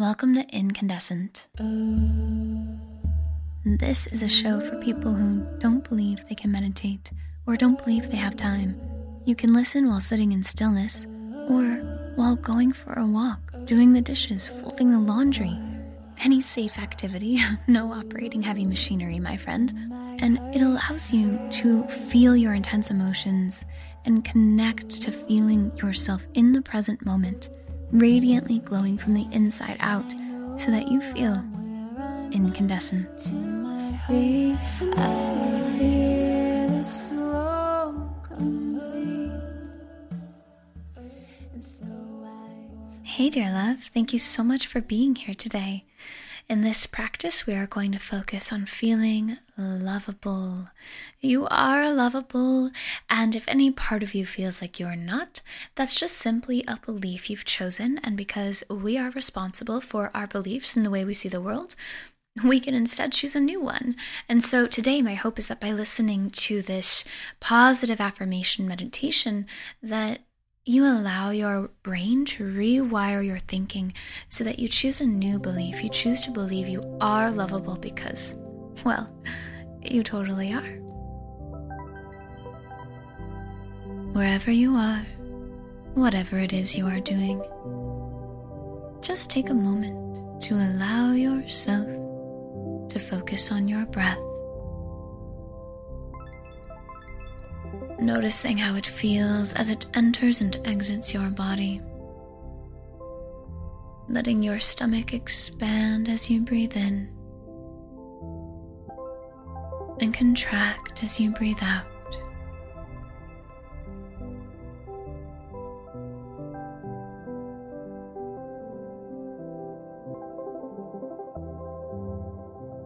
Welcome to Incandescent. This is a show for people who don't believe they can meditate or don't believe they have time. You can listen while sitting in stillness or while going for a walk, doing the dishes, folding the laundry. Any safe activity, no operating heavy machinery, my friend. And it allows you to feel your intense emotions and connect to feeling yourself in the present moment radiantly glowing from the inside out so that you feel incandescent. Hey, dear love, thank you so much for being here today. In this practice, we are going to focus on feeling lovable. You are lovable, and if any part of you feels like you're not, that's just simply a belief you've chosen. And because we are responsible for our beliefs and the way we see the world, we can instead choose a new one. And so today my hope is that by listening to this positive affirmation meditation that you allow your brain to rewire your thinking so that you choose a new belief. You choose to believe you are lovable because, well, you totally are. Wherever you are, whatever it is you are doing, just take a moment to allow yourself to focus on your breath. Noticing how it feels as it enters and exits your body. Letting your stomach expand as you breathe in and contract as you breathe out.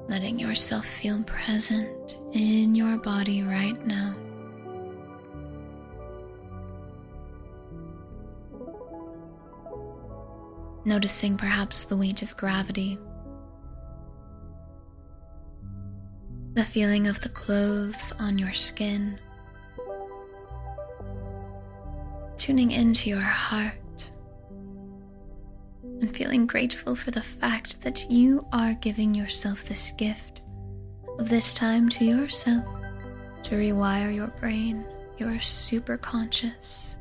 Letting yourself feel present in your body right now. Noticing perhaps the weight of gravity, the feeling of the clothes on your skin, tuning into your heart, and feeling grateful for the fact that you are giving yourself this gift of this time to yourself to rewire your brain, your super conscious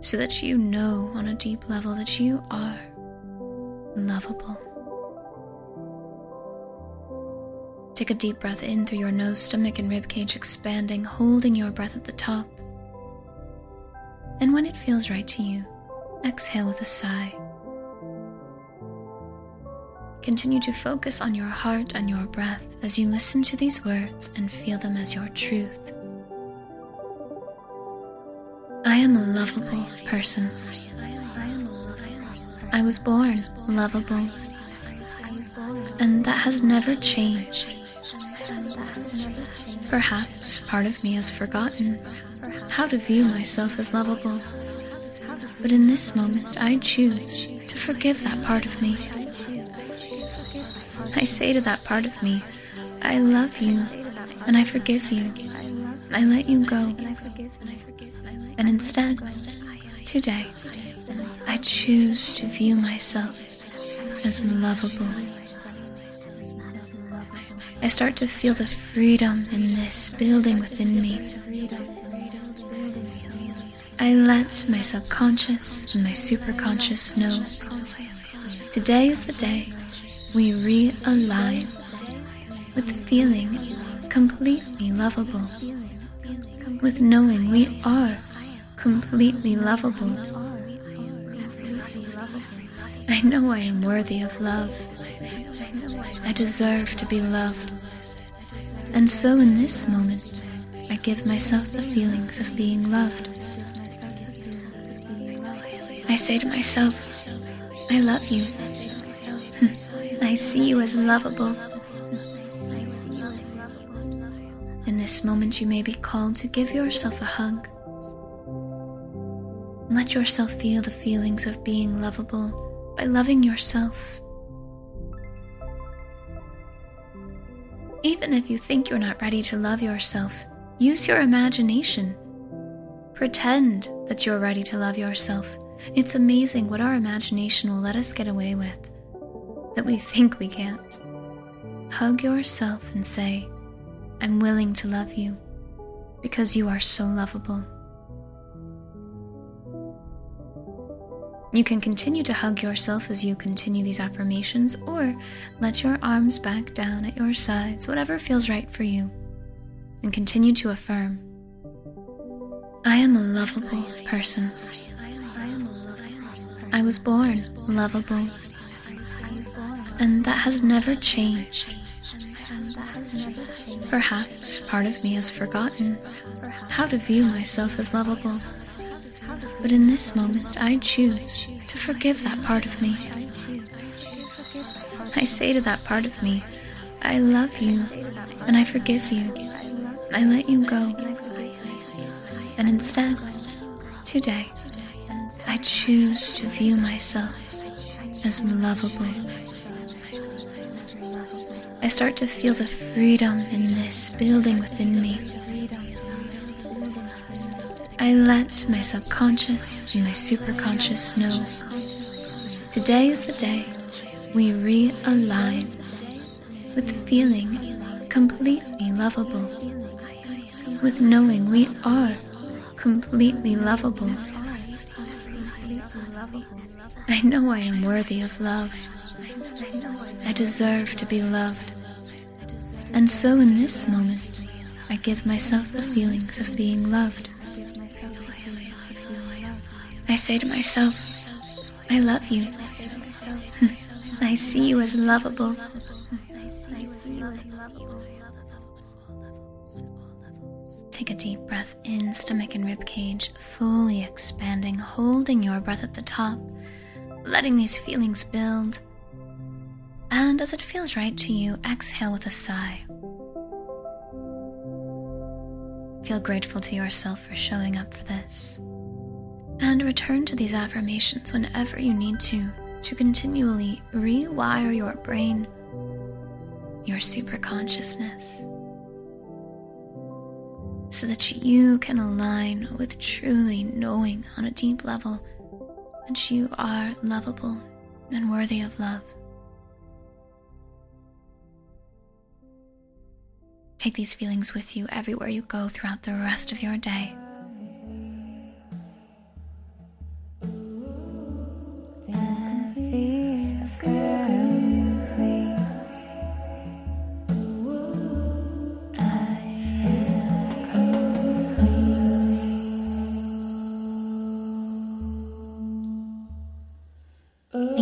so that you know on a deep level that you are lovable. Take a deep breath in through your nose, stomach, and ribcage, expanding, holding your breath at the top. And when it feels right to you, exhale with a sigh. Continue to focus on your heart and your breath as you listen to these words and feel them as your truth. Am a lovable person. I was born lovable, and that has never changed. Perhaps part of me has forgotten how to view myself as lovable, but in this moment I choose to forgive that part of me. I say to that part of me, I love you and I forgive you. I let you go. And instead, today, I choose to view myself as lovable. I start to feel the freedom in this building within me. I let my subconscious and my superconscious know today is the day we realign with feeling completely lovable, with knowing we are completely lovable. I know I am worthy of love. I deserve to be loved. And so in this moment, I give myself the feelings of being loved. I say to myself, I love you. I see you as lovable. In this moment, you may be called to give yourself a hug. Let yourself feel the feelings of being lovable by loving yourself. Even if you think you're not ready to love yourself, use your imagination. Pretend that you're ready to love yourself. It's amazing what our imagination will let us get away with that we think we can't. Hug yourself and say, I'm willing to love you because you are so lovable. You can continue to hug yourself as you continue these affirmations, or let your arms back down at your sides, whatever feels right for you, and continue to affirm I am a lovable person. I was born lovable, and that has never changed. Perhaps part of me has forgotten how to view myself as lovable. But in this moment, I choose to forgive that part of me. I say to that part of me, I love you and I forgive you. I let you go. And instead, today, I choose to view myself as lovable. I start to feel the freedom in this building within me. I let my subconscious and my superconscious know today is the day we realign with feeling completely lovable, with knowing we are completely lovable. I know I am worthy of love. I deserve to be loved. And so in this moment, I give myself the feelings of being loved. I say to myself, I love you. I see you as lovable. Take a deep breath in, stomach and rib cage, fully expanding, holding your breath at the top, letting these feelings build. And as it feels right to you, exhale with a sigh. Feel grateful to yourself for showing up for this and return to these affirmations whenever you need to to continually rewire your brain, your superconsciousness, so that you can align with truly knowing on a deep level that you are lovable and worthy of love. Take these feelings with you everywhere you go throughout the rest of your day.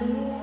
Oh.